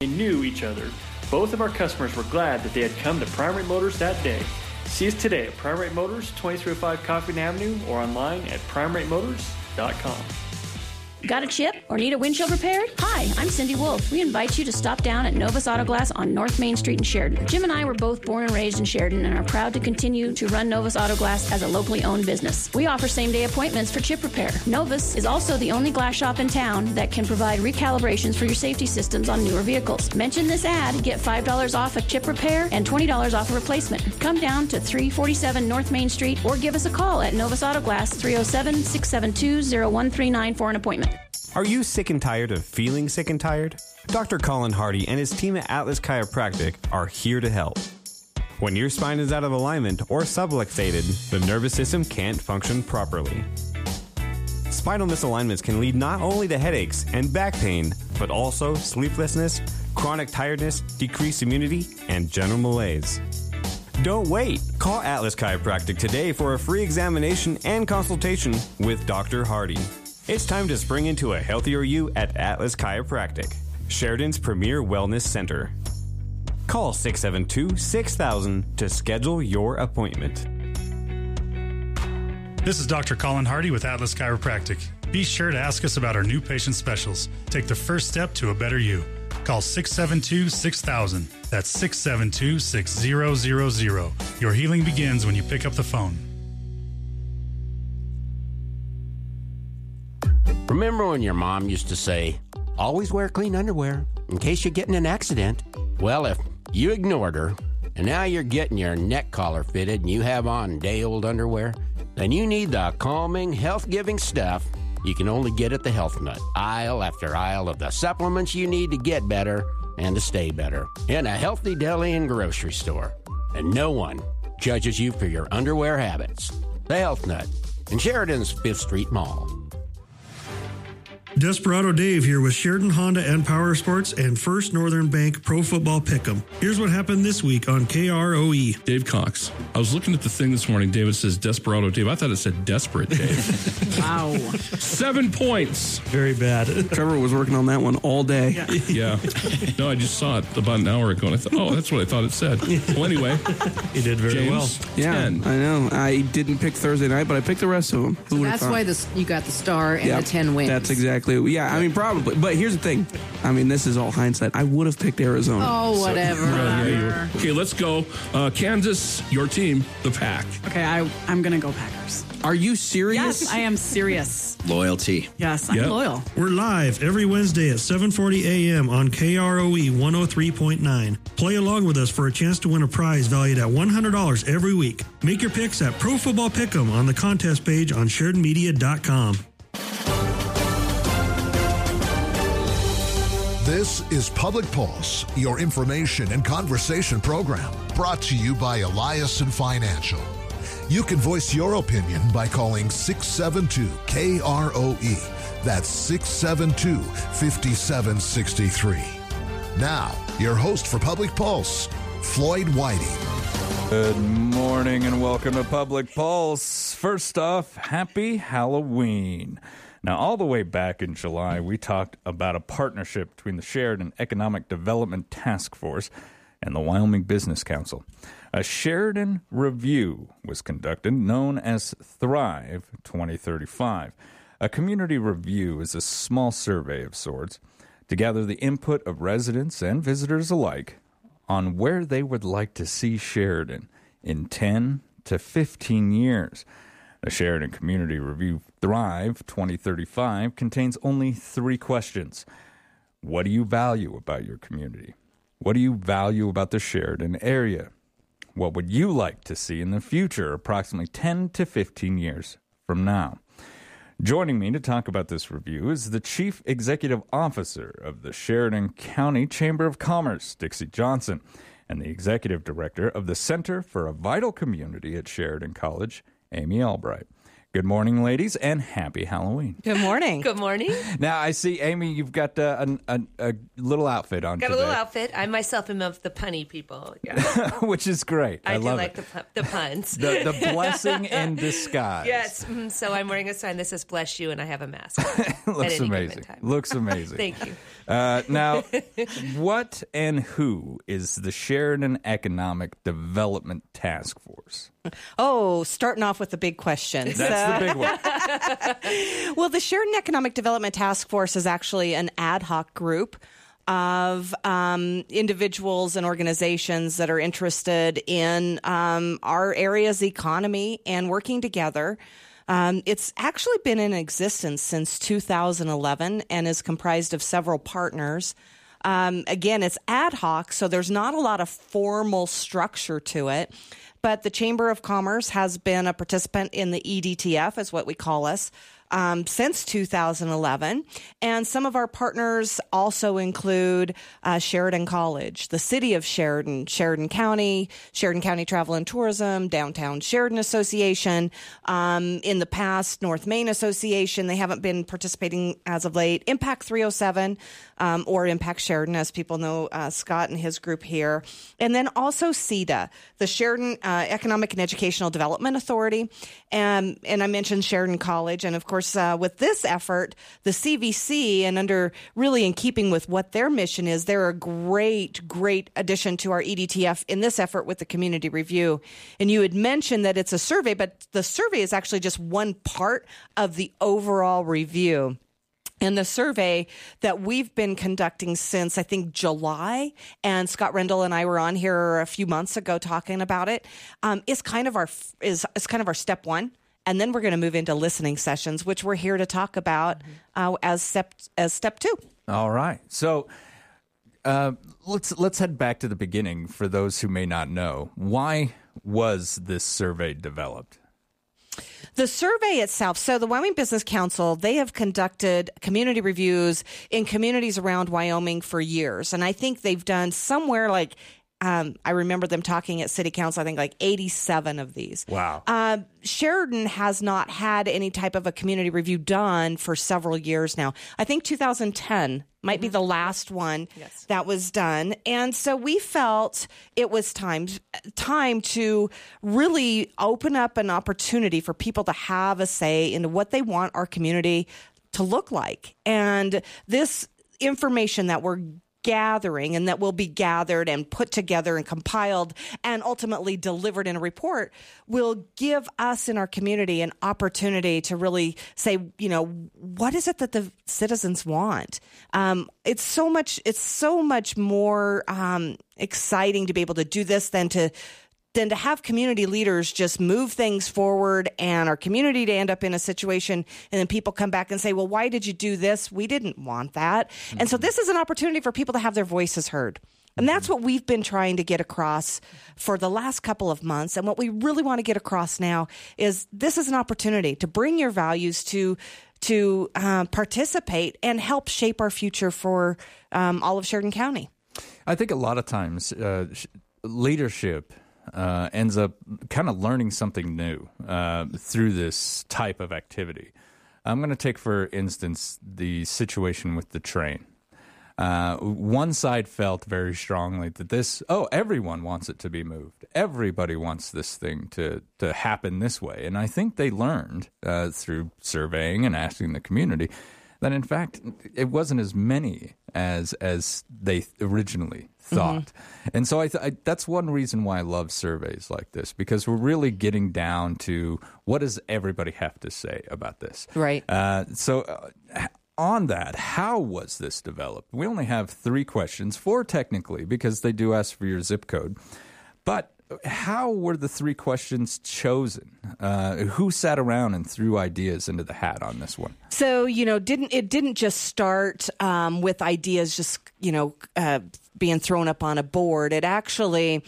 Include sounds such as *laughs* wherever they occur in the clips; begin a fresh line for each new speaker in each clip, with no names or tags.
They knew each other. Both of our customers were glad that they had come to Prime Rate Motors that day. See us today at Prime Rate Motors, 2305 Coffee Avenue, or online at primeratemotors.com.
Got a chip or need a windshield repaired? Hi, I'm Cindy Wolf. We invite you to stop down at Novus Auto Glass on North Main Street in Sheridan. Jim and I were both born and raised in Sheridan and are proud to continue to run Novus Auto Glass as a locally owned business. We offer same day appointments for chip repair. Novus is also the only glass shop in town that can provide recalibrations for your safety systems on newer vehicles. Mention this ad, get $5 off a chip repair and $20 off a replacement. Come down to 347 North Main Street or give us a call at Novus Auto Glass 307 672 0139 for an appointment.
Are you sick and tired of feeling sick and tired? Dr. Colin Hardy and his team at Atlas Chiropractic are here to help. When your spine is out of alignment or subluxated, the nervous system can't function properly. Spinal misalignments can lead not only to headaches and back pain, but also sleeplessness, chronic tiredness, decreased immunity, and general malaise. Don't wait. Call Atlas Chiropractic today for a free examination and consultation with Dr. Hardy. It's time to spring into a healthier you at Atlas Chiropractic, Sheridan's premier wellness center. Call 672 6000 to schedule your appointment.
This is Dr. Colin Hardy with Atlas Chiropractic. Be sure to ask us about our new patient specials. Take the first step to a better you. Call 672 6000. That's 672 6000. Your healing begins when you pick up the phone.
Remember when your mom used to say, always wear clean underwear in case you get in an accident? Well, if you ignored her and now you're getting your neck collar fitted and you have on day old underwear, then you need the calming, health giving stuff you can only get at the Health Nut. Aisle after aisle of the supplements you need to get better and to stay better in a healthy deli and grocery store. And no one judges you for your underwear habits. The Health Nut in Sheridan's Fifth Street Mall.
Desperado Dave here with Sheridan Honda and Power Sports and First Northern Bank Pro Football Pick'em. Here's what happened this week on KROE.
Dave Cox. I was looking at the thing this morning. David says Desperado Dave. I thought it said Desperate Dave. *laughs*
wow.
Seven points.
Very bad. *laughs*
Trevor was working on that one all day.
Yeah. *laughs* yeah. No, I just saw it about an hour ago and I thought, oh, that's what I thought it said. Well, anyway.
he did very
James,
well.
Yeah,
10.
I know. I didn't pick Thursday night, but I picked the rest of them.
So that's why this, you got the star and
Yeah,
the 10 wins.
That's exactly. Yeah, I mean, probably. But here's the thing. I mean, this is all hindsight. I would have picked Arizona.
Oh, whatever.
Yeah, yeah, okay, let's go. Uh, Kansas, your team, the Pack.
Okay, I, I'm going to go Packers.
Are you serious?
Yes, I am serious.
Loyalty.
Yes, I'm
Yep.
loyal.
We're live every Wednesday at 7:40 a.m. on KROE 103.9. Play along with us for a chance to win a prize valued at $100 every week. Make your picks at Pro Football Pick'em on the contest page on SheridanMedia.com.
This is Public Pulse, your information and conversation program, brought to you by Eliason Financial. You can voice your opinion by calling 672 KROE. That's 672 5763. Now, your host for Public Pulse, Floyd Whiting.
Good morning and welcome to Public Pulse. First off, happy Halloween. Now, all the way back in July, we talked about a partnership between the Sheridan Economic Development Task Force and the Wyoming Business Council. A Sheridan review was conducted known as Thrive 2035. A community review is a small survey of sorts to gather the input of residents and visitors alike on where they would like to see Sheridan in 10 to 15 years. The Sheridan Community Review Thrive 2035 contains only three questions. What do you value about your community? What do you value about the Sheridan area? What would you like to see in the future, approximately 10 to 15 years from now? Joining me to talk about this review is the Chief Executive Officer of the Sheridan County Chamber of Commerce, Dixie Johnson, and the Executive Director of the Center for a Vital Community at Sheridan College, Amy Albright. Good morning, ladies, and happy Halloween.
Good morning.
Good morning.
Now, I see, Amy, you've got uh, a, a, a little outfit on
Got a little outfit. I myself am of the punny people. Yeah. *laughs*
which is great. I,
I, do
love
like
it.
the, the puns.
The, the *laughs* blessing in disguise.
Yes. mm, So I'm wearing a sign that says "Bless you," and I have a mask. on *laughs* at
Looks amazing. Looks amazing.
Thank you.
Uh, now, what and who is the Sheridan Economic Development Task Force?
Oh, starting off with the big question.
That's the big one. *laughs*
well, the Sheridan Economic Development Task Force is actually an ad hoc group of um, individuals and organizations that are interested in um, our area's economy and working together. Um, it's actually been in existence since 2011 and is comprised of several partners. Um, again, it's ad hoc, so there's not a lot of formal structure to it. But the Chamber of Commerce has been a participant in the EDTF, is what we call us, um, since 2011. And some of our partners also include uh, Sheridan College, the city of Sheridan, Sheridan County, Sheridan County Travel and Tourism, Downtown Sheridan Association. Um, in the past, North Main Association. They haven't been participating as of late. Impact 307 um, or Impact Sheridan, as people know uh, Scott and his group here. And then also SEEDA, the Sheridan uh, Economic and Educational Development Authority. And, and I mentioned Sheridan College. And of course, uh, with this effort, the CVC, and under really in keeping with what their mission is, they're a great, great addition to our EDTF in this effort with the community review. And you had mentioned that it's a survey, but the survey is actually just one part of the overall review. And the survey that we've been conducting since I think July, and Scott Rendell and I were on here a few months ago talking about it, um, is kind of our is is kind of our step one. And then we're going to move into listening sessions, which we're here to talk about uh, as step as step two.
All right. So uh, let's let's head back to the beginning for those who may not know. Why was this survey developed?
The survey itself, so the Wyoming Business Council, they have conducted community reviews in communities around Wyoming for years. And I think they've done somewhere like, um, I remember them talking at city council, I think like 87 of these.
Wow.
Uh, Sheridan has not had any type of a community review done for several years now. I think 2010 might be the last one that was done. And so we felt it was time time to really open up an opportunity for people to have a say into what they want our community to look like. And this information that we're gathering and that will be gathered and put together and compiled and ultimately delivered in a report will give us in our community an opportunity to really say, you know, what is it that the citizens want? Um, it's so much, it's so much more um, exciting to be able to do this than to than to have community leaders just move things forward and our community to end up in a situation and then people come back and say, well, why did you do this? We didn't want that. Mm-hmm. And so this is an opportunity for people to have their voices heard. And that's what we've been trying to get across for the last couple of months. And what we really want to get across now is this is an opportunity to bring your values to to uh, participate and help shape our future for um, all of Sheridan County.
I think a lot of times uh, leadership uh, ends up kind of learning something new uh, through this type of activity. I'm going to take, for instance, the situation with the train. Uh, one side felt very strongly that this, oh, everyone wants it to be moved. Everybody wants this thing to, to happen this way. And I think they learned uh, through surveying and asking the community that, in fact, it wasn't as many as as they originally thought. Mm-hmm. And so I, th- I, that's one reason why I love surveys like this because we're really getting down to what does everybody have to say about this.
Right.
Uh, so. Uh, on that, how was this developed? We only have three questions, four technically, because they do ask for your zip code. But how were the three questions chosen? Uh, who sat around and threw ideas into the hat on this one?
So you know, didn't it didn't just start um, with ideas just you know uh, being thrown up on a board. It actually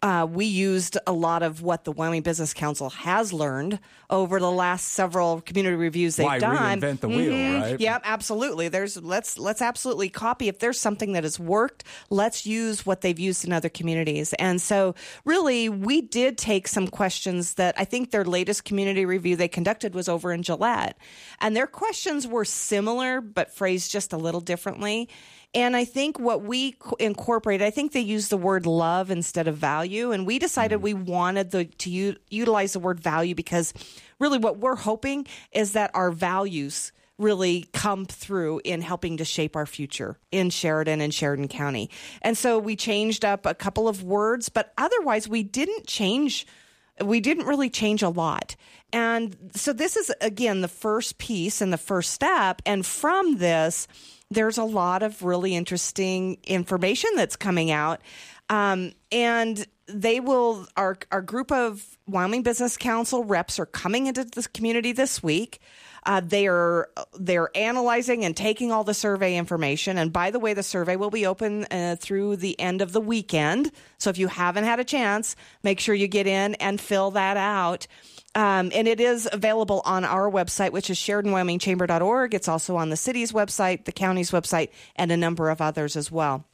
uh, we used a lot of what the Wyoming Business Council has learned over the last several community reviews they've
Why
done.
reinvent the wheel,
Mhm.
right?
Yep, absolutely. There's let's let's absolutely copy. If there's something that has worked, let's use what they've used in other communities. And so, really, we did take some questions that I think their latest community review they conducted was over in Gillette, and their questions were similar but phrased just a little differently. And I think what we co- incorporated, I think they used the word love instead of value. And we decided mm. we wanted the, to u- utilize the word value because really what we're hoping is that our values really come through in helping to shape our future in Sheridan and Sheridan County. And so we changed up a couple of words, but otherwise we didn't change we didn't really change a lot. And so this is again the first piece and the first step and from this there's a lot of really interesting information that's coming out. Um, and they will our our group of Wyoming Business Council reps are coming into this community this week. Uh, they are they're analyzing and taking all the survey information. And by the way, the survey will be open uh, through the end of the weekend. So if you haven't had a chance, make sure you get in and fill that out. Um, and it is available on our website, which is SheridanWyomingChamber.org. It's also on the city's website, the county's website, and a number of others as well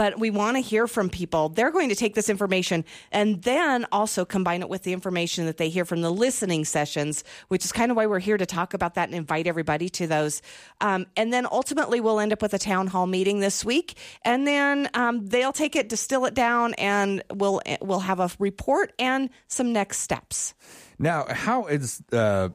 but we want to hear from people. They're going to take this information and then also combine it with the information that they hear from the listening sessions, which is kind of why we're here to talk about that and invite everybody to those. Um, and then ultimately, we'll end up with a town hall meeting this week, and then um, they'll take it, distill it down, and we'll we'll have a report and some next steps.
Now, how is uh,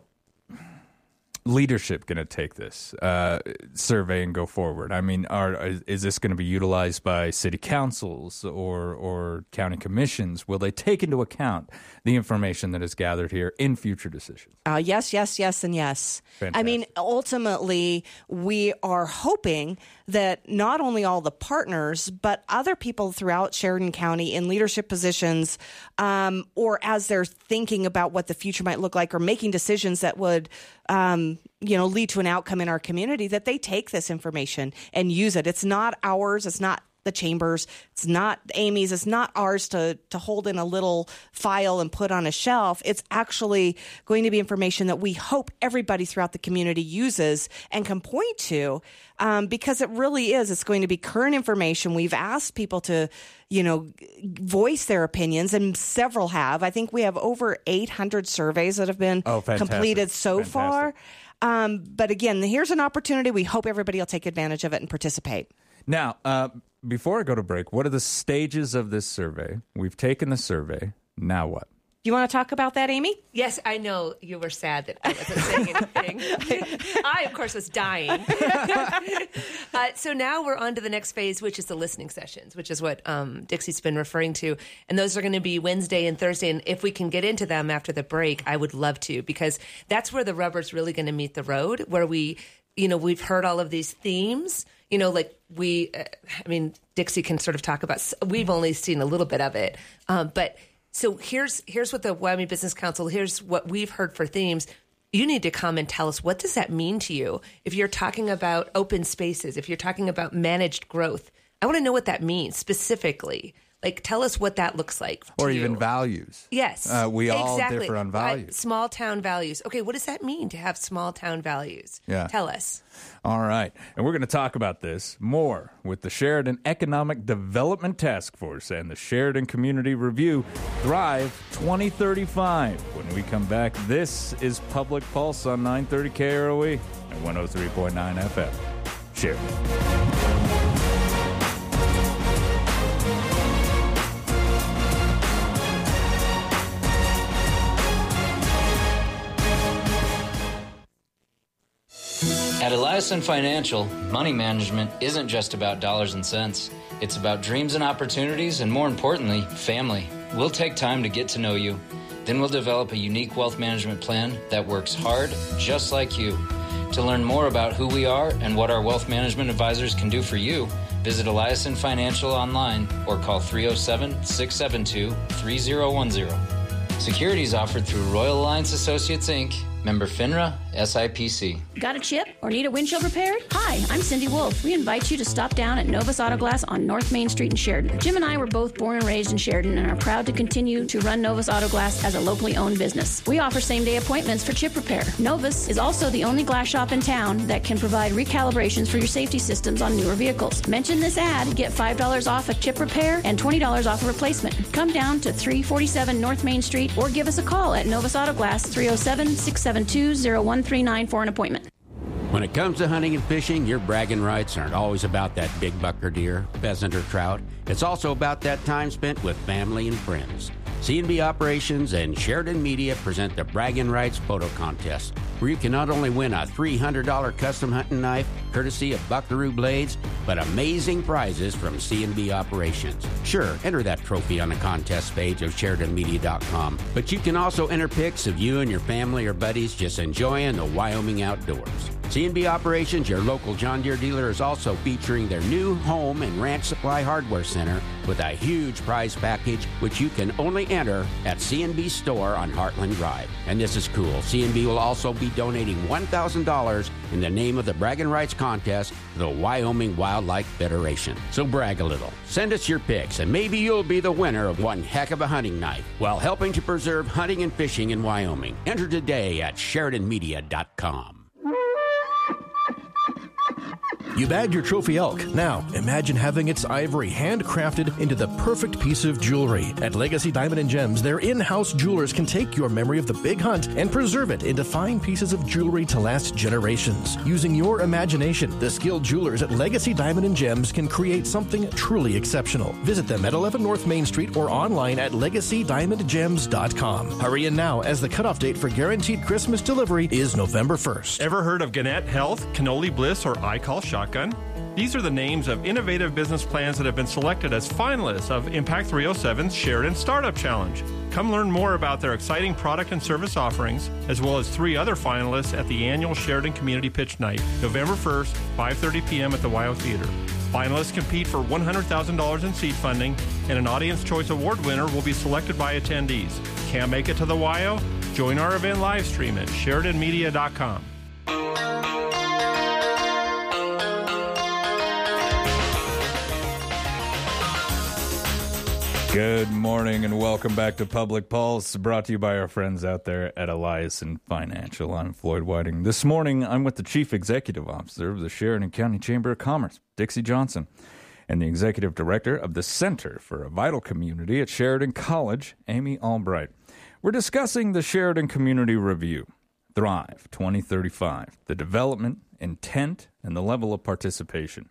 leadership going to take this uh, survey and go forward? I mean, are is, is this going to be utilized by city councils or or county commissions? Will they take into account the information that is gathered here in future decisions?
Uh, yes, yes, yes, and yes. I mean, ultimately, we are hoping that not only all the partners, but other people throughout Sheridan County in leadership positions, um, or as they're thinking about what the future might look like, or making decisions that would, um, you know, lead to an outcome in our community, that they take this information and use it. It's not ours. It's not the chambers. It's not Amy's. It's not ours to to hold in a little file and put on a shelf. It's actually going to be information that we hope everybody throughout the community uses and can point to, um, because it really is. It's going to be current information. We've asked people to, you know, voice their opinions, and several have. I think we have over 800 surveys that have been
Oh,
completed so
Fantastic.
far. Um, but again, here's an opportunity. We hope everybody will take advantage of it and participate.
Now, uh, before I go to break, what are the stages of this survey? We've taken the survey. Now what?
You want to talk about that, Amy?
Yes, I know you were sad that I wasn't saying anything. *laughs* I, of course, was dying. *laughs* uh, so now we're on to the next phase, which is the listening sessions, which is what um, Dixie's been referring to. And those are going to be Wednesday and Thursday. And if we can get into them after the break, I would love to, because that's where the rubber's really going to meet the road, where we, you know, we've heard all of these themes. You know, like we, uh, I mean, Dixie can sort of talk about. We've only seen a little bit of it, um, but so here's here's what the Wyoming Business Council. Here's what we've heard for themes. You need to come and tell us what does that mean to you. If you're talking about open spaces, if you're talking about managed growth, I want to know what that means specifically. Like, tell us what that looks like.
Or even
you.
values.
Yes.
Uh, we all
exactly.
differ on
Uh,
values.
small town values. Okay, what does that mean to have small town values?
Yeah.
Tell us.
All right. And we're going to talk about this more with the Sheridan Economic Development Task Force and the Sheridan Community Review Thrive 2035. When we come back, this is Public Pulse on 930 KROE and 103.9 FM. Sheridan.
Eliason Financial, money management isn't just about dollars and cents. It's about dreams and opportunities, and more importantly, family. We'll take time to get to know you. Then we'll develop a unique wealth management plan that works hard, just like you. To learn more about who we are and what our wealth management advisors can do for you, visit Eliason Financial online or call 307 672 3010. Securities offered through Royal Alliance Associates Inc., member FINRA, SIPC.
Got a chip or need a windshield repaired? Hi, I'm Cindy Wolf. We invite you to stop down at Novus Auto Glass on North Main Street in Sheridan. Jim and I were both born and raised in Sheridan and are proud to continue to run Novus Auto Glass as a locally owned business. We offer same day appointments for chip repair. Novus is also the only glass shop in town that can provide recalibrations for your safety systems on newer vehicles. Mention this ad, get $5 off a chip repair and $20 off a replacement. Come down to 347 North Main Street or give us a call at Novus Auto Glass 307 672 0139 for an appointment.
When it comes to hunting and fishing, your bragging rights aren't always about that big buck or deer, pheasant or trout. It's also about that time spent with family and friends. C&B Operations and Sheridan Media present the Bragging Rights Photo Contest, where you can not only win a $300 custom hunting knife, courtesy of Buckaroo Blades, but amazing prizes from C&B Operations. Sure, enter that trophy on the contest page of SheridanMedia.com, but you can also enter pics of you and your family or buddies just enjoying the Wyoming outdoors. C&B Operations, your local John Deere dealer, is also featuring their new home and ranch supply hardware center with a huge prize package, which you can only enter at C&B store on Heartland Drive. And this is cool. C&B will also be donating $1,000 in the name of the Bragging Rights Contest to the Wyoming Wildlife Federation. So brag a little. Send us your pics, and maybe you'll be the winner of one heck of a hunting knife while helping to preserve hunting and fishing in Wyoming. Enter today at SheridanMedia.com.
You bagged your trophy elk. Now, imagine having its ivory handcrafted into the perfect piece of jewelry. At Legacy Diamond and Gems, their in house jewelers can take your memory of the big hunt and preserve it into fine pieces of jewelry to last generations. Using your imagination, the skilled jewelers at Legacy Diamond and Gems can create something truly exceptional. Visit them at 11 North Main Street or online at legacydiamondgems.com. Hurry in now as the cutoff date for guaranteed Christmas delivery is November 1st.
Ever heard of Gannett Health, Cannoli Bliss, or I Call Shotgun? These are the names of innovative business plans that have been selected as finalists of Impact 307's Sheridan Startup Challenge. Come learn more about their exciting product and service offerings, as well as three other finalists at the annual Sheridan Community Pitch Night, November 1st, 5.30 p.m. at the WYO Theater. Finalists compete for $100,000 in seed funding, and an Audience Choice Award winner will be selected by attendees. Can't make it to the WYO? Join our event live stream at SheridanMedia.com.
Good morning and welcome back to Public Pulse, brought to you by our friends out there at Eliason Financial. I'm Floyd Whiting. This morning, I'm with the Chief Executive Officer of the Sheridan County Chamber of Commerce, Dixie Johnson, and the Executive Director of the Center for a Vital Community at Sheridan College, Amy Albright. We're discussing the Sheridan Community Review, Thrive 2035, the development, intent, and the level of participation.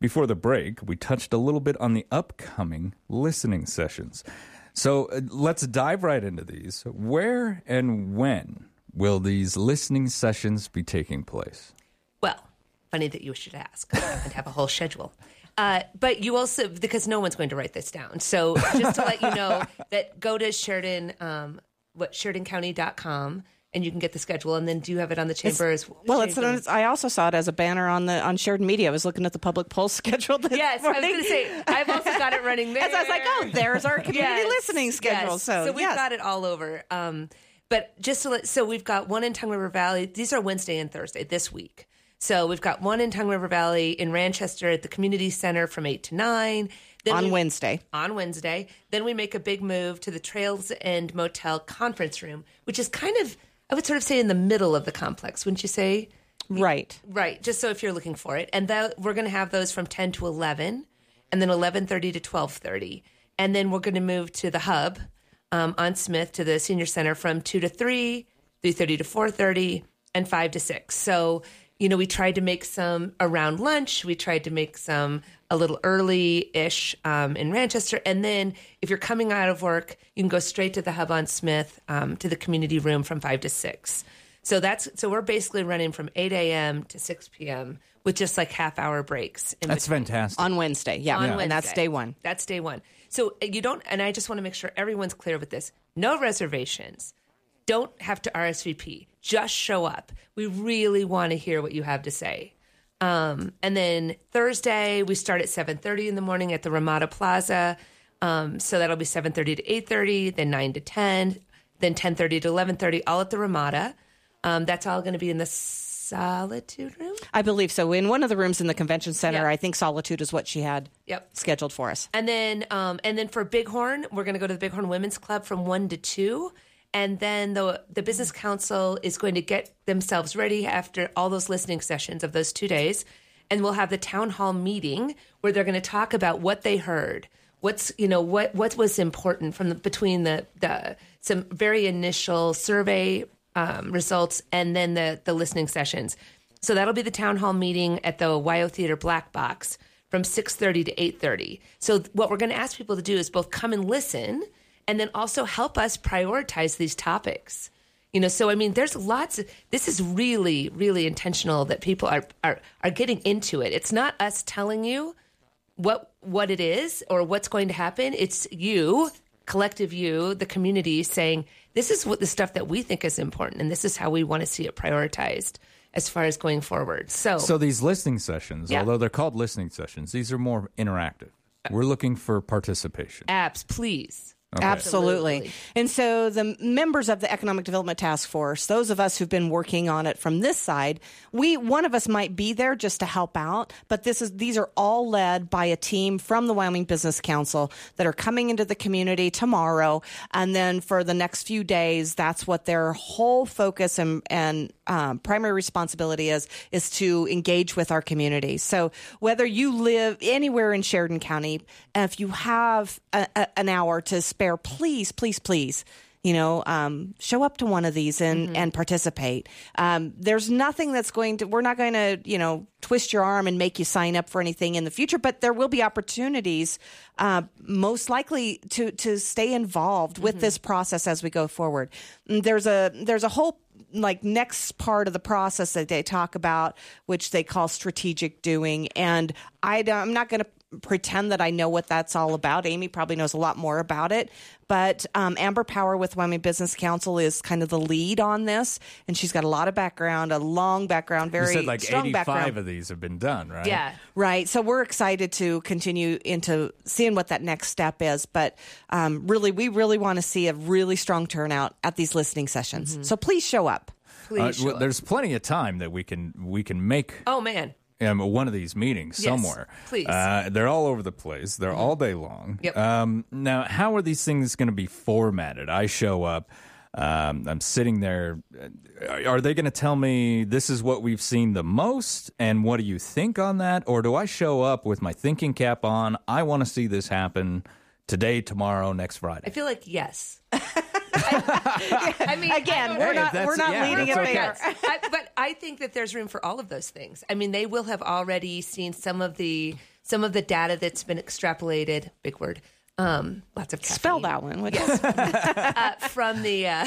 Before the break, we touched a little bit on the upcoming listening sessions. So uh, let's dive right into these. Where and when will these listening sessions be taking place?
Well, funny that you should ask. To have a whole schedule. Uh, but you also, because no one's going to write this down. So just to let you know *laughs* that go to Sheridan, um, what, SheridanCounty.com and you can get the schedule. And then do you have it on the chambers?
Well, it's, it's, I also saw it as a banner on the on shared media. I was looking at the public pulse *laughs* schedule. This
yes,
morning.
I was going to say I've also got it running there. *laughs*
As I was like, oh, there's our community
yes,
listening schedule.
Yes.
So,
so we've
yes.
got it all over. Um, but just to let, so we've got one in Tongue River Valley. These are Wednesday and Thursday this week. So we've got one in Tongue River Valley in Ranchester at the community center from eight to nine.
Then on
we,
Wednesday.
On Wednesday. Then we make a big move to the Trails End Motel conference room, which is kind of I would sort of say in the middle of the complex, wouldn't you say?
Right.
Right. Just so if you're looking for it. And that, we're going to have those from 10 to 11 and then 11:30 to 12:30. And then we're going to move to the hub um, on Smith to the senior center from 2 to 3, 3:30 to 4:30 and 5 to 6. So, you know, we tried to make some around lunch. We tried to make some a little early ish um, in Ranchester. And then if you're coming out of work, you can go straight to the hub on Smith um, to the community room from 5 to 6. So that's so we're basically running from 8 a.m. to 6 p.m. with just like half hour breaks.
that's between. fantastic.
On Wednesday. Yeah.
On
yeah.
Wednesday.
And that's day one.
That's day one. So uh, you don't, and I just want to make sure everyone's clear with this no reservations. Don't have to RSVP. Just show up. We really want to hear what you have to say. Um, and then Thursday we start at 7:30 in the morning at the Ramada Plaza. Um, so that'll be 7:30 to 8:30, then 9 to 10, then 10:30 to 11:30, all at the Ramada. Um, that's all going to be in the solitude room.
I believe so. In one of the rooms in the convention center,
Yeah.
I think Solitude is what she had
Yep.
scheduled for us.
And then, um, and then for Bighorn, we're going to go to the Bighorn Women's Club from one to two, and then the the business council is going to get themselves ready after all those listening sessions of those two days, and we'll have the town hall meeting where they're going to talk about what they heard, what's you know what what was important from the, between the the some very initial survey um, results and then the the listening sessions. So that'll be the town hall meeting at the WYO Theater Black Box from 6:30 to 8:30. So what we're going to ask people to do is both come and listen and then also help us prioritize these topics. You know, so I mean there's lots of this is really really intentional that people are are are getting into it. It's not us telling you what what it is or what's going to happen. It's you, collective you, the community saying this is what the stuff that we think is important and this is how we want to see it prioritized as far as going forward. So
So these listening sessions,
Yeah.
although they're called listening sessions, these are more interactive. We're looking for participation.
apps, please.
Okay.
Absolutely. And so the members of the Economic Development Task Force, those of us who've been working on it from this side, we one of us might be there just to help out, but this is these are all led by a team from the Wyoming Business Council that are coming into the community tomorrow and then for the next few days that's what their whole focus and and um, primary responsibility is is to engage with our community. So whether you live anywhere in Sheridan County, if you have a, a, an hour to spare, please, please, please. You know, um, show up to one of these and, and participate. Um, there's nothing that's going to, we're not going to, you know, twist your arm and make you sign up for anything in the future, but there will be opportunities, uh, most likely to, to stay involved with this process as we go forward. There's a, there's a whole like next part of the process that they talk about, which they call strategic doing. And I, don't- I'm not going to pretend that I know what that's all about. Amy probably knows a lot more about it. But um, Amber Power with Wyoming Business Council is kind of the lead on this, and she's got a lot of background, a long background, very
you said like
strong
85
background.
of these have been done, right?
Yeah.
Right. So we're excited to continue into seeing what that next step is. But um, really, we really want to see a really strong turnout at these listening sessions. So please show up.
Uh, well, there's plenty of time that we can we can make
Oh man.
Um, one of these meetings
Yes,
somewhere.
please.
Uh, they're all over the place. They're all day long.
Yep.
Um, now, how are these things going to be formatted? I show up. Um, I'm sitting there. Uh, Are they going to tell me this is what we've seen the most, and what do you think on that? Or do I show up with my thinking cap on? I want to see this happen today, tomorrow, next Friday.
I feel like yes. *laughs* I, I mean,
Again,
I
we're
know.
not
that's-
we're not
yeah,
leading it
okay.
there.
I, but I think that there's room for all of those things. I mean, they will have already seen some of the some of the data that's been extrapolated. Big word. Um, lots of
Spell that one. would you?
uh, from the uh,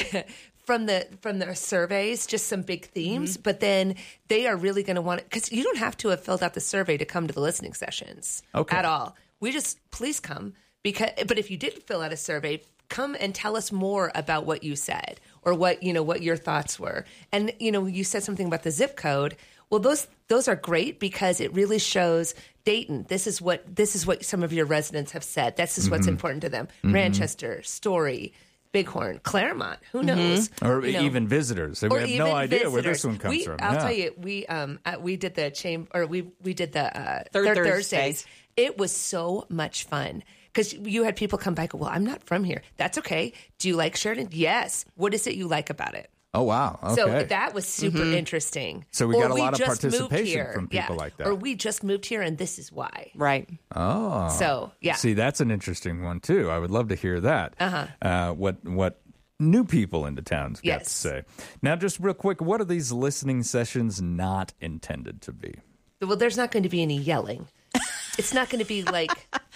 from the from their surveys, just some big themes. But then they are really going to want it because you don't have to have filled out the survey to come to the listening sessions
Okay.
at all. We just please come because. But if you did fill out a survey, come and tell us more about what you said or what you know what your thoughts were. And you know, you said something about the zip code. Well, those those are great because it really shows Dayton. This is what this is what some of your residents have said. This is what's
Mhm.
important to them.
Mhm.
Ranchester, Story, Bighorn, Clearmont. Who knows?
or
You know.
even visitors. They
Or
have no idea where
visitors.
this one comes
we,
from.
I'll
Yeah.
tell you, we um uh, we did the chamber, or we we did the uh,
Third
third,
Thursdays.
Thursdays. It was so much fun because you had people come by. Go, well, I'm not from here. That's okay. Do you like Sheridan? Yes. What is it you like about it?
Oh wow! Okay.
So that was super
Mm-hmm.
interesting.
So we
Or
got a lot of
just moved
participation
here.
from people
Yeah.
like that.
Or we just moved here and this is why.
Right.
Oh,
So, yeah.
See, that's an interesting one too. I would love to hear that.
Uh-huh.
Uh, what what new people into towns got to say? Now, just real quick, what are these listening sessions not intended to be?
Well, there's not going to be any yelling. It's not going to be like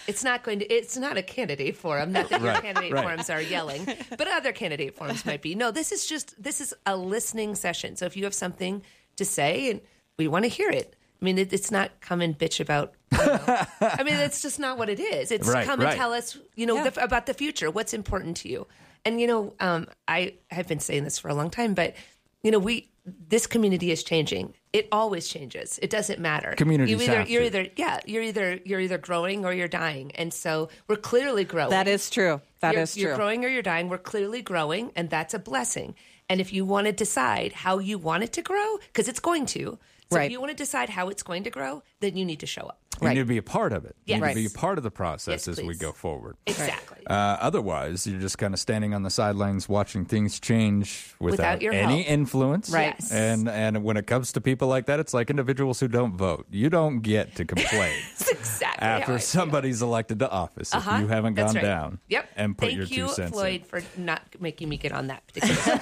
it's not going to. It's not a candidate forum. Not that your
Right,
candidate
right.
forums are yelling, but other candidate forums might be. No, this is just this is a listening session. So if you have something to say and we want to hear it. I mean, it, it's not come and bitch about. you know. I mean, it's just not what it is. It's
Right,
come
right.
and tell us, you know, the, about the future. What's important to you? And you know, um, I have been saying this for a long time, but you know, we this community is changing. It always changes. It doesn't matter.
Community.
You either you're either yeah you're either you're either growing or you're dying, and so we're clearly growing.
That is true. That
you're,
is
You're growing or you're dying. We're clearly growing, and that's a blessing. And if you want to decide how you want it to grow, because it's going to. So
Right.
if you want to decide how it's going to grow, then you need to show up.
You need to be a part of it. You
Yes.
need to be a part of the process
Yes,
as we go forward.
Exactly.
Uh, otherwise, you're just kind of standing on the sidelines watching things change without,
Without your
any
help.
influence.
Right. Yes.
And and when it comes to people like that, it's like individuals who don't vote. You don't get to complain *laughs*
That's exactly how I
after
feel.
somebody's elected to office if
Uh-huh.
you haven't
That's
gone
right.
down
Yep.
and put
Thank
your
you,
two cents in.
Floyd, for not making me get on that *laughs* particular.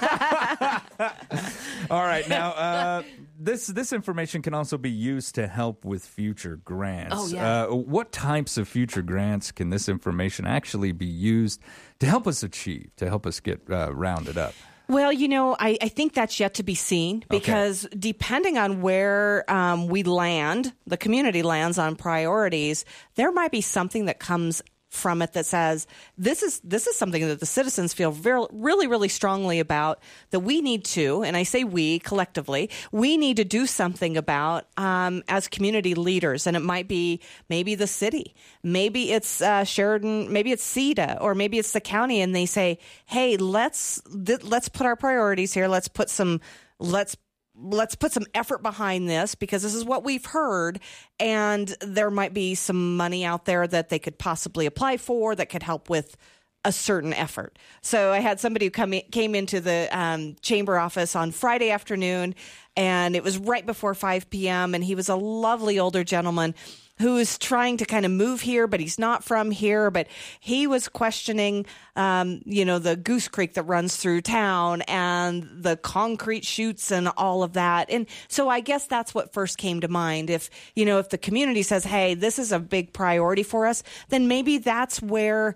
*laughs*
All right, now uh, this this information can also be used to help with future grants.
Oh, yeah.
Uh, what types of future grants can this information actually be used to help us achieve, to help us get uh, rounded up?
Well, you know, I, I think that's yet to be seen because depending on where um, we land, the community lands on priorities, there might be something that comes from it that says this is this is something that the citizens feel very, really really strongly about that we need to and i say we collectively we need to do something about um, as community leaders. And it might be maybe the city maybe it's uh, sheridan maybe it's SEEDA or maybe it's the county and they say hey let's th- let's put our priorities here. Let's put some let's let's put some effort behind this because this is what we've heard and there might be some money out there that they could possibly apply for that could help with a certain effort. So I had somebody who come in, came into the um, chamber office on Friday afternoon, and it was right before 5 p.m. And he was a lovely older gentleman who is trying to kind of move here, but he's not from here. But he was questioning, um, you know, the Goose Creek that runs through town and the concrete chutes and all of that. And so I guess that's what first came to mind. If, you know, if the community says, hey, this is a big priority for us, then maybe that's where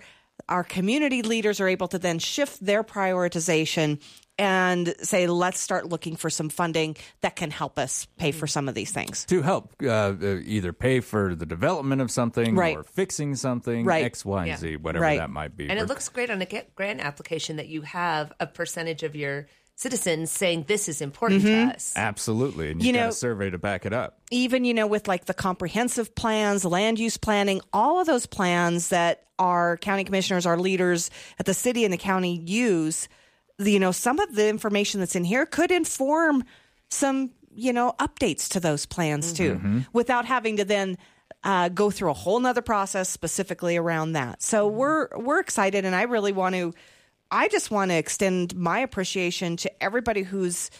our community leaders are able to then shift their prioritization and say, let's start looking for some funding that can help us pay for some of these things.
To help uh, uh, either pay for the development of something
Right.
or fixing something,
Right.
X, Y, and
Yeah.
Z, whatever
Right.
that might be.
and it looks great on a get- grant application that you have a percentage of your citizens saying this is important
Mm-hmm.
to us.
Absolutely. And
You
you've got a survey to back it up.
even you know with like the comprehensive plans land use planning all of those plans that our county commissioners our leaders at the city and the county use you know some of the information that's in here could inform some you know updates to those plans too
Mhm.
without having to then uh, go through a whole nother process specifically around that. So we're we're excited and i really want to i just want to extend my appreciation to everybody who's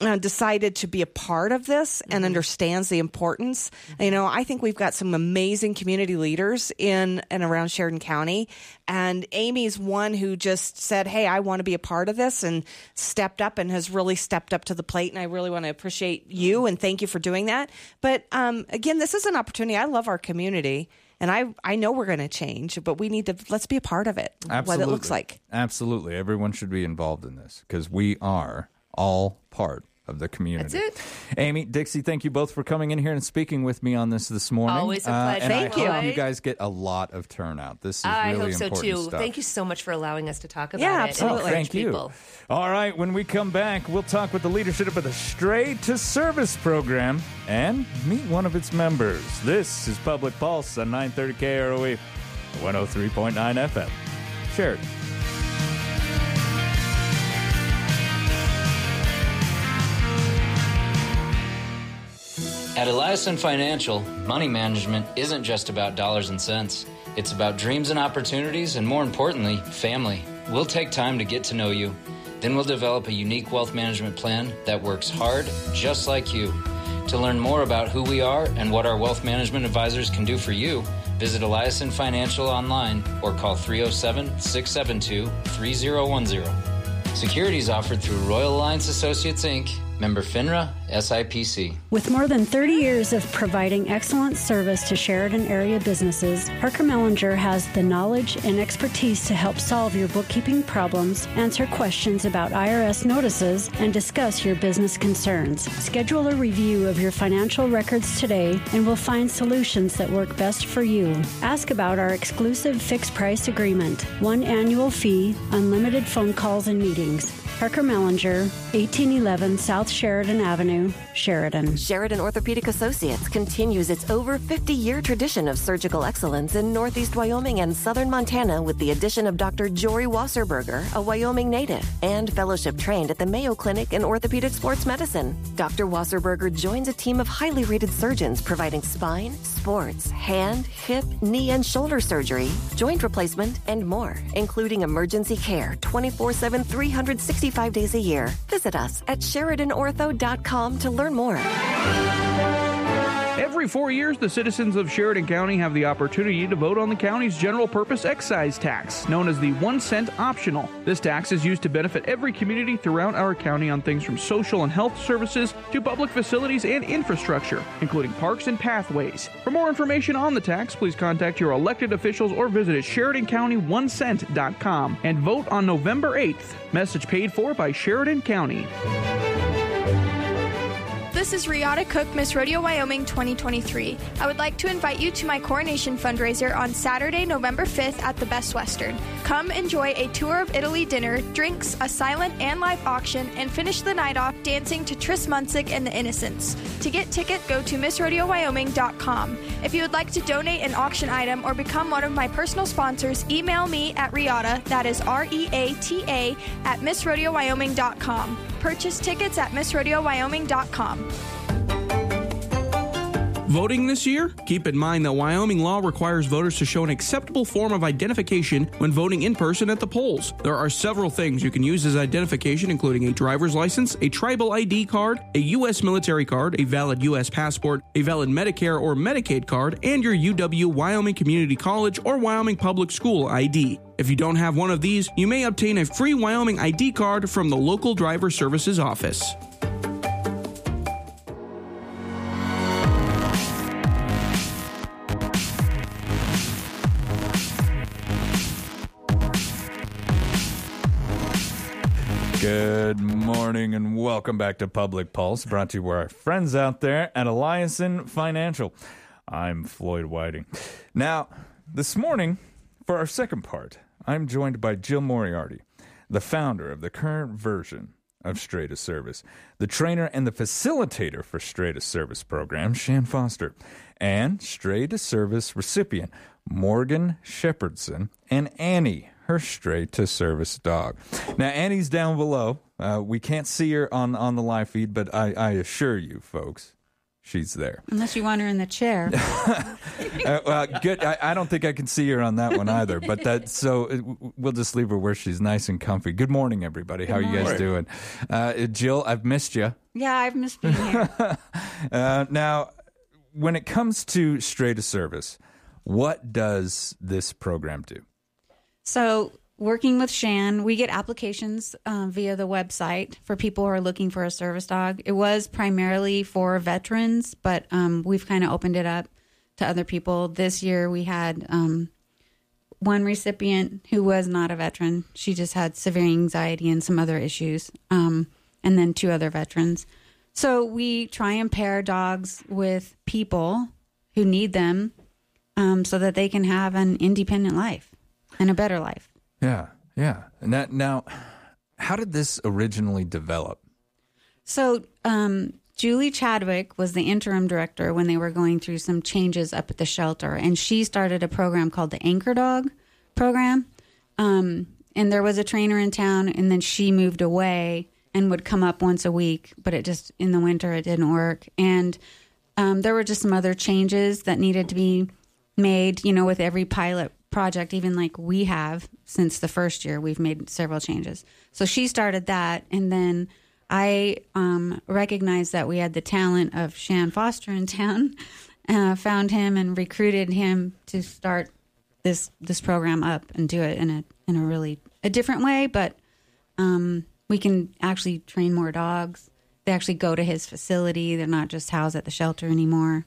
uh, decided to be a part of this and understands the importance. You know, I think we've got some amazing community leaders in and around Sheridan County. And Amy's one who just said, Hey, I want to be a part of this and stepped up and has really stepped up to the plate. And I really want to appreciate you and thank you for doing that. But um, again, this is an opportunity. I love our community. And I, I know we're going to change, but we need to let's be a part of it.
Absolutely.
What it looks like.
Absolutely. Everyone should be involved in this because we are all part of the community.
That's it.
Amy, Dixie, thank you both for coming in here and speaking with me on this this morning. Uh,
Always a pleasure.
and
Thank
I
you.
hope you guys get a lot of turnout. This is
I
really
hope so
important
too.
stuff.
Thank you so much for allowing us to talk about
Yeah,
it.
absolutely.
Oh,
encourage
thank you.
people.
All right, when we come back, we'll talk with the leadership of the Straight to Service program and meet one of its members. This is Public Pulse on 930 KROE, 103.9 FM. Sheridan.
At Eliason Financial, money management isn't just about dollars and cents. It's about dreams and opportunities, and more importantly, family. We'll take time to get to know you. Then we'll develop a unique wealth management plan that works hard, just like you. To learn more about who we are and what our wealth management advisors can do for you, visit Eliason Financial online or call 307 672 3010. Securities offered through Royal Alliance Associates Inc., member FINRA, SIPC.
With more than 30 years of providing excellent service to Sheridan area businesses, Parker Mellinger has the knowledge and expertise to help solve your bookkeeping problems, answer questions about IRS notices, and discuss your business concerns. Schedule a review of your financial records today and we'll find solutions that work best for you. Ask about our exclusive fixed price agreement, one annual fee, unlimited phone calls and meetings. Parker Mellinger, 1811 South Sheridan Avenue, Sheridan.
Sheridan Orthopedic Associates continues its over 50 year tradition of surgical excellence in Northeast Wyoming and Southern Montana with the addition of Dr. Jory Wasserberger, a Wyoming native, and fellowship trained at the Mayo Clinic in Orthopedic Sports Medicine. Dr. Wasserberger joins a team of highly rated surgeons providing spine, sports, hand, hip, knee, and shoulder surgery, joint replacement, and more, including emergency care 24 7, 365 days a year. Visit us at SheridanOrtho.com to learn more.
Every four years, the citizens of Sheridan County have the opportunity to vote on the county's general purpose excise tax, known as the one cent optional. This tax is used to benefit every community throughout our county on things from social and health services to public facilities and infrastructure, including parks and pathways. For more information on the tax, please contact your elected officials or visit SheridanCounty1cent.com and vote on November 8th. Message paid for by Sheridan County.
This is Reata Cook, Miss Rodeo Wyoming 2023. I would like to invite you to my coronation fundraiser on Saturday, November 5th at the Best Western. Come enjoy a tour of Italy dinner, drinks, a silent and live auction, and finish the night off dancing to Tris Munsick and the Innocents. To get ticket, go to MissRodeoWyoming.com. If you would like to donate an auction item or become one of my personal sponsors, email me at Reata, that is R E A T A, at MissRodeoWyoming.com. Purchase tickets at MissRodeoWyoming.com.
Voting this year? Keep in mind that Wyoming law requires voters to show an acceptable form of identification when voting in person at the polls. There are several things you can use as identification, including a driver's license, a tribal ID card, a U.S. military card, a valid U.S. passport, a valid Medicare or Medicaid card, and your UW Wyoming Community College or Wyoming Public School ID. If you don't have one of these, you may obtain a free Wyoming ID card from the local driver services office.
Good morning and welcome back to Public Pulse, brought to you by our friends out there at Eliason Financial. I'm Floyd Whiting. Now, this morning, for our second part, I'm joined by Jill Moriarty, the founder of the current version of Straight to Service, the trainer and the facilitator for Straight to Service program, Shan Foster, and Straight to Service recipient, Morgan Shepherdson, and Annie, her straight to service dog. Now Annie's down below. Uh, we can't see her on on the live feed, but I, I assure you, folks, she's there.
Unless you want her in the chair. *laughs*
Uh, well, good. I, I don't think I can see her on that one either. But that so uh, we'll just leave her where she's nice and comfy. Good morning, everybody. How are you guys doing? Uh, Jill, I've missed you.
yeah, I've missed being here. *laughs*
Uh, now, when it comes to straight to service, what does this program do?
So, working with Shan, we get applications uh, via the website for people who are looking for a service dog. It was primarily for veterans, but um, we've kind of opened it up to other people. This year, we had um, one recipient who was not a veteran. She just had severe anxiety and some other issues, um, and then two other veterans. So, we try and pair dogs with people who need them um, so that they can have an independent life and a better life.
Yeah, yeah. And that now, how did this originally develop?
So, um, Julie Chadwick was the interim director when they were going through some changes up at the shelter, and she started a program called the Anchor Dog program. Um, and there was a trainer in town, and then she moved away and would come up once a week, but it just in the winter it didn't work. And um, there were just some other changes that needed to be made, you know, with every pilot project, even like we have since the first year, we've made several changes. So she started that, and then I um, recognized that we had the talent of Shan Foster in town, *laughs* uh, found him and recruited him to start this this program up and do it in a in a really a different way, but um, we can actually train more dogs. They actually go to his facility. They're not just housed at the shelter anymore.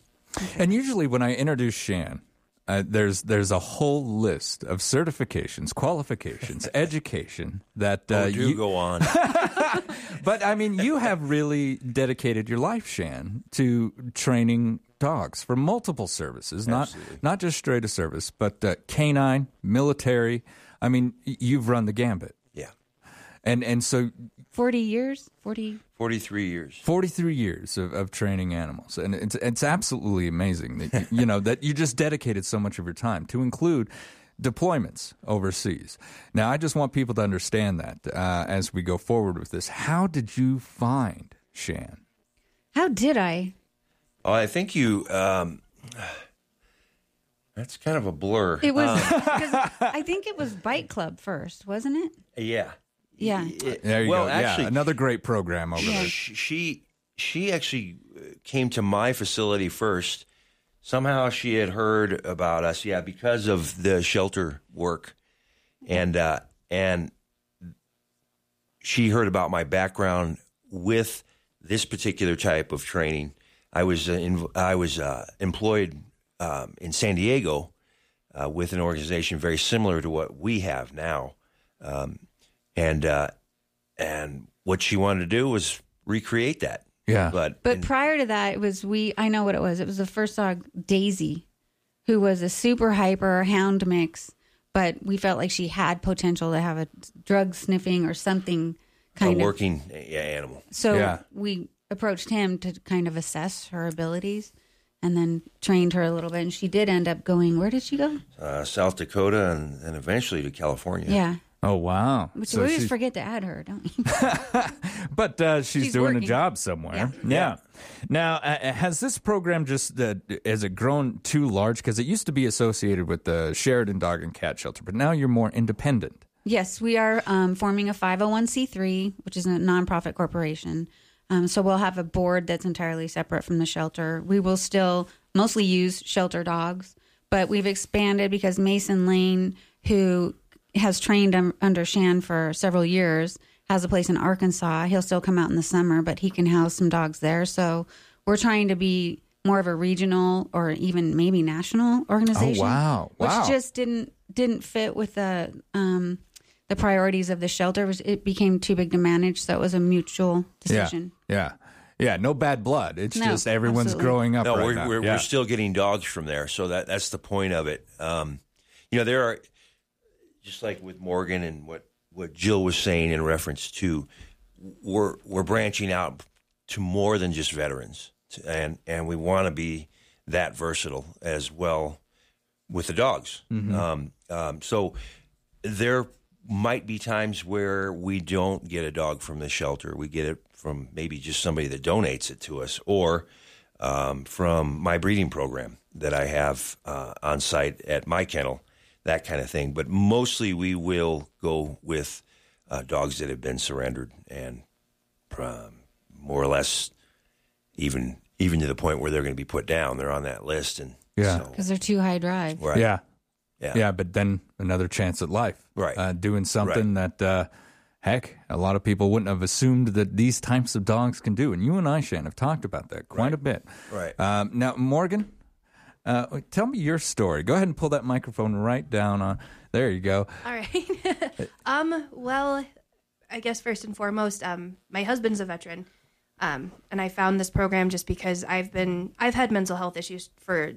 And usually, when I introduce Shan, uh, there's there's a whole list of certifications, qualifications, *laughs* education that uh,
Oh, do go on. *laughs*
but I mean, you have really dedicated your life, Shan, to training dogs for multiple services, not
Absolutely.
not just straight to service, but uh, canine, military. I mean, you've run the gambit.
Yeah.
And and so
40 years? 40.
43 years.
43 years of, of training animals. And it's, it's absolutely amazing that, you, *laughs* you know, that you just dedicated so much of your time to include deployments overseas. Now, I just want people to understand that uh, as we go forward with this. How did you find Shan?
How did I?
Oh, I think you. Um, *sighs* that's kind of a blur.
It was,
Um, *laughs*
'cause *laughs* I think it was Bike Club first, wasn't it?
yeah.
Yeah.
It-
There you
well,
go.
actually,
yeah, another great program over there.
She, she she actually uh, came to my facility first. Somehow she had heard about us, yeah, because of the shelter work, and uh, and she heard about my background with this particular type of training. I was uh, in, I was uh, employed um, in San Diego uh, with an organization very similar to what we have now, um, and uh, and what she wanted to do was recreate that.
Yeah,
but
But prior to that, it was we. I know what it was. It was the first dog, Daisy, who was a super hyper hound mix. But we felt like she had potential to have a drug sniffing or something
a
kind of.
working yeah, animal.
So yeah. we approached him to kind of assess her abilities, and then trained her a little bit. And she did end up going. Where did she go?
uh, South Dakota and, and eventually to California.
Yeah.
Oh wow!
Which
So
we always forget to add her, don't we? *laughs*
but uh, she's,
She's
doing a job somewhere. Yeah. Now, uh, has this program just uh, has it grown too large? Because it used to be associated with the Sheridan Dog and Cat Shelter, but now you're more independent.
Yes, we are um, forming a 501c3, which is a nonprofit corporation. Um, so we'll have a board that's entirely separate from the shelter. We will still mostly use shelter dogs, but we've expanded because Mason Lane, who has trained um, under Shan for several years, has a place in Arkansas. He'll still come out in the summer, but he can house some dogs there. So we're trying to be more of a regional or even maybe national organization.
Oh, wow. Wow.
Which just didn't didn't fit with the um, the priorities of the shelter. It was- It became too big to manage, so it was a mutual decision.
Yeah, yeah, yeah. No bad blood. It's
No,
just everyone's
absolutely.
growing up
No,
right
we're,
now.
we're,
yeah.
we're still getting dogs from there, so that that's the point of it. Um, you know, there are just like with Morgan and what what Jill was saying in reference to, we're we're branching out to more than just veterans, and and we want to be that versatile as well with the dogs.
Mhm.
Um, um, so there might be times where we don't get a dog from the shelter. We get it from maybe just somebody that donates it to us, or um, from my breeding program that I have uh, on site at my kennel, that kind of thing. But mostly we will go with uh, dogs that have been surrendered and um, more or less even even to the point where they're going to be put down. They're on that list, and
Yeah.
Because they're too high drive.
Right.
Yeah.
Yeah.
Yeah, but then another chance at life.
Right.
Uh, doing something that, uh, heck, a lot of people wouldn't have assumed that these types of dogs can do. And you and I, Shan, have talked about that quite a bit.
Right.
Um, now, Morgan, uh, tell me your story. Go ahead and pull that microphone right down on. There you go.
All right. *laughs* um, well, I guess first and foremost, um, my husband's a veteran. Um, and I found this program just because I've been I've had mental health issues for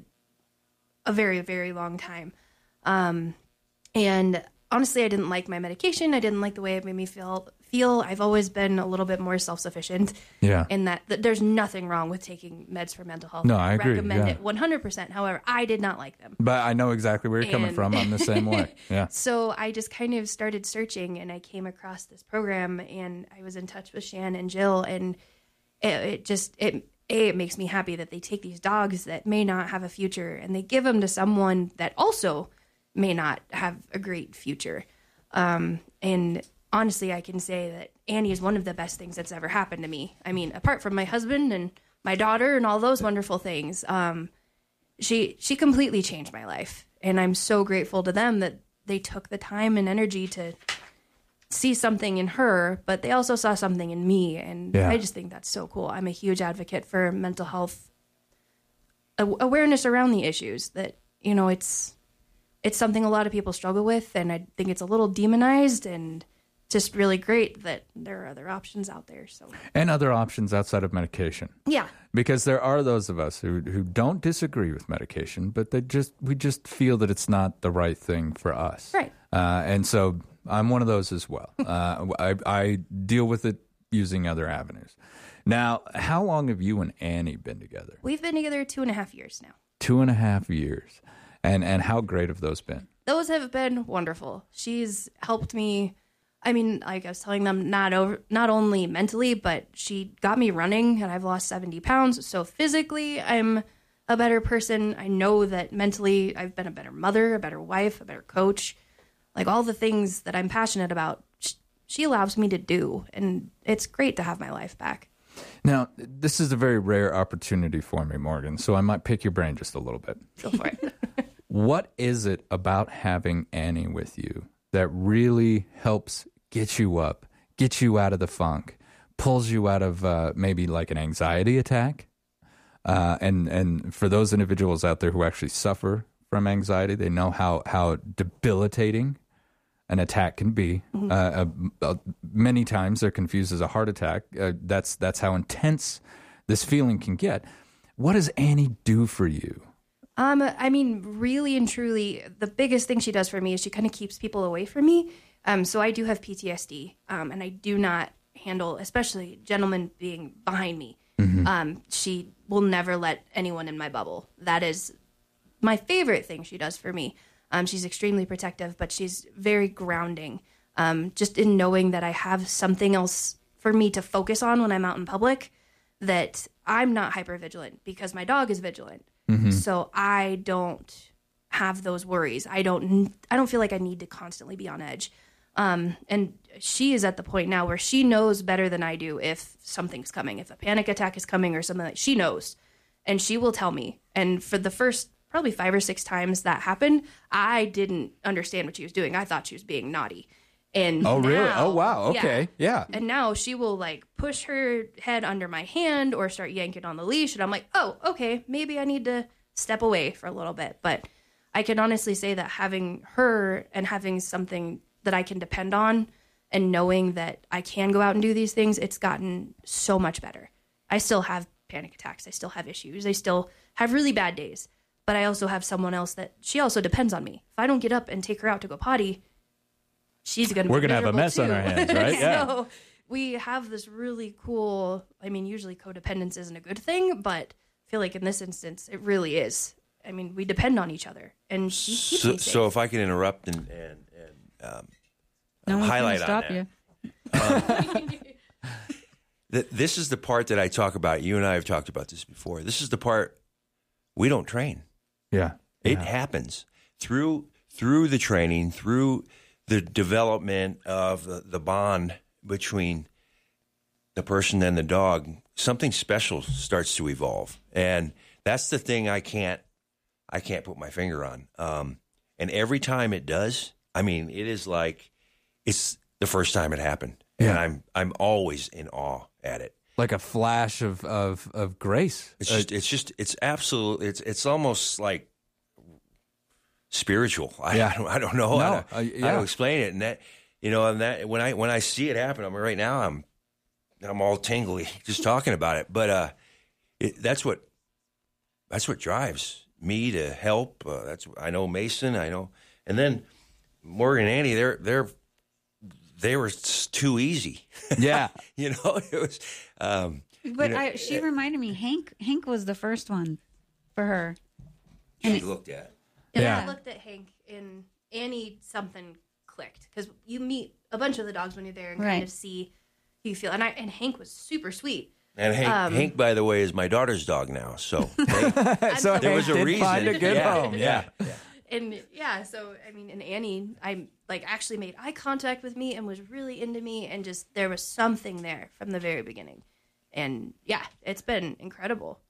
a very very long time. Um, and honestly, I didn't like my medication. I didn't like the way it made me feel feel. I've always been a little bit more self-sufficient.
Yeah.
In that, that there's nothing wrong with taking meds for mental health.
No, I agree,
recommend
yeah.
it 100%. However, I did not like them.
But I know exactly where you're coming from. I'm the same way. *laughs* Yeah.
So I just kind of started searching and I came across this program and I was in touch with Shan and Jill and it, it just it a it makes me happy that they take these dogs that may not have a future and they give them to someone that also may not have a great future. Um, and honestly, I can say that Annie is one of the best things that's ever happened to me. I mean, apart from my husband and my daughter and all those wonderful things, um, she she completely changed my life, and I'm so grateful to them that they took the time and energy to see something in her, but they also saw something in me, and
Yeah.
I just think that's so cool. I'm a huge advocate for mental health awareness around the issues that you know it's it's something a lot of people struggle with and i think it's a little demonized and just really great that there are other options out there so
And other options outside of medication.
yeah
Because there are those of us who who don't disagree with medication, but they just we just feel that it's not the right thing for us.
Right.
Uh, and so I'm one of those as well. *laughs* Uh, I, I deal with it using other avenues. Now, how long have you and Annie been together?
We've been together two and a half years now.
Two and a half years. And and how great have those been?
Those have been wonderful. She's helped me. I mean, like I was telling them, not over, not only mentally, but she got me running, and I've lost seventy pounds. So physically, I'm a better person. I know that mentally, I've been a better mother, a better wife, a better coach. Like all the things that I'm passionate about, she allows me to do, and it's great to have my life back.
Now, this is a very rare opportunity for me, Morgan, so I might pick your brain just a little bit.
Go for it. *laughs*
What is it about having Annie with you that really helps get you up, get you out of the funk, pulls you out of uh, maybe like an anxiety attack? Uh, and and for those individuals out there who actually suffer from anxiety, they know how how debilitating an attack can be.
Mm-hmm.
Uh, uh, uh, many times they're confused as a heart attack. Uh, that's that's how intense this feeling can get. What does Annie do for you?
Um, I mean, really and truly, the biggest thing she does for me is she kind of keeps people away from me. Um, so I do have PTSD, um, and I do not handle, especially gentlemen being behind me. Um, she will never let anyone in my bubble. That is my favorite thing she does for me. Um, she's extremely protective, but she's very grounding. Um, just in knowing that I have something else for me to focus on when I'm out in public, that I'm not hyper vigilant because my dog is vigilant.
Mhm.
So I don't have those worries. I don't. I don't feel like I need to constantly be on edge. Um, and she is at the point now where she knows better than I do if something's coming, if a panic attack is coming or something like she knows, and she will tell me. And for the first probably five or six times that happened, I didn't understand what she was doing. I thought she was being naughty. And
Oh, really? Oh, wow. Okay. Yeah.
And now she will like push her head under my hand or start yanking on the leash, and I'm like, oh, okay, maybe I need to step away for a little bit. But I can honestly say that having her and having something that I can depend on and knowing that I can go out and do these things, it's gotten so much better. I still have panic attacks. I still have issues. I still have really bad days. But I also have someone else that she also depends on me. If I don't get up and take her out to go potty, she's going to be
We're gonna have a mess on our hands, *laughs* right? Yeah.
so we have this really cool, I mean, usually codependence isn't a good thing, but I feel like in this instance, it really is. I mean, we depend on each other. And she keeps
So, so if I can interrupt and and, and um,
No one
highlight
can stop
on
you.
that. Um, *laughs* th- this is the part that I talk about. You and I have talked about this before. This is the part we don't train.
Yeah,
it happens through through the training, through the development of the, the bond between the person and the dog. Something special starts to evolve, and that's the thing I can't I can't put my finger on. Um, and every time it does, I mean, it is like it's the first time it happened, and
Yeah.
I'm I'm always in awe at it.
Like a flash of of, of grace.
It's just, it's just, it's absolute. It's, it's almost like spiritual. I,
Yeah.
I, don't, I don't know how, to,
uh,
how to explain it. And that, you know, and that when I when I see it happen, I mean, right now I'm I'm all tingly *laughs* just talking about it. But uh, it, that's what that's what drives me to help. Uh, that's I know Mason. I know, and then Morgan and Andy. They're they're they were s- too easy. *laughs*
Yeah,
you know, it was. Um,
But
you know,
I, she reminded me, Hank. Hank was the first one for her.
she looked at.
And
Yeah.
I looked at Hank and Annie, something clicked because you meet a bunch of the dogs when you're there and
Right.
kind of see who you feel. And I and Hank was super sweet.
And Hank,
Um,
Hank, by the way, is my daughter's dog now. So *laughs* *laughs*
So
there was a
did
reason.
find a good
yeah,
home.
Yeah.
And yeah, so I mean, and Annie, I like actually made eye contact with me and was really into me, and just there was something there from the very beginning. And yeah, it's been incredible.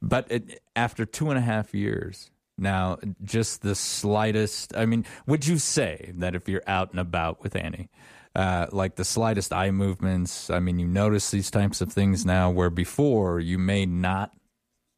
But it, after two and a half years, now just the slightest. I mean, would you say that if you're out and about with Annie, uh, like the slightest eye movements? I mean, you notice these types of things now, where before you may not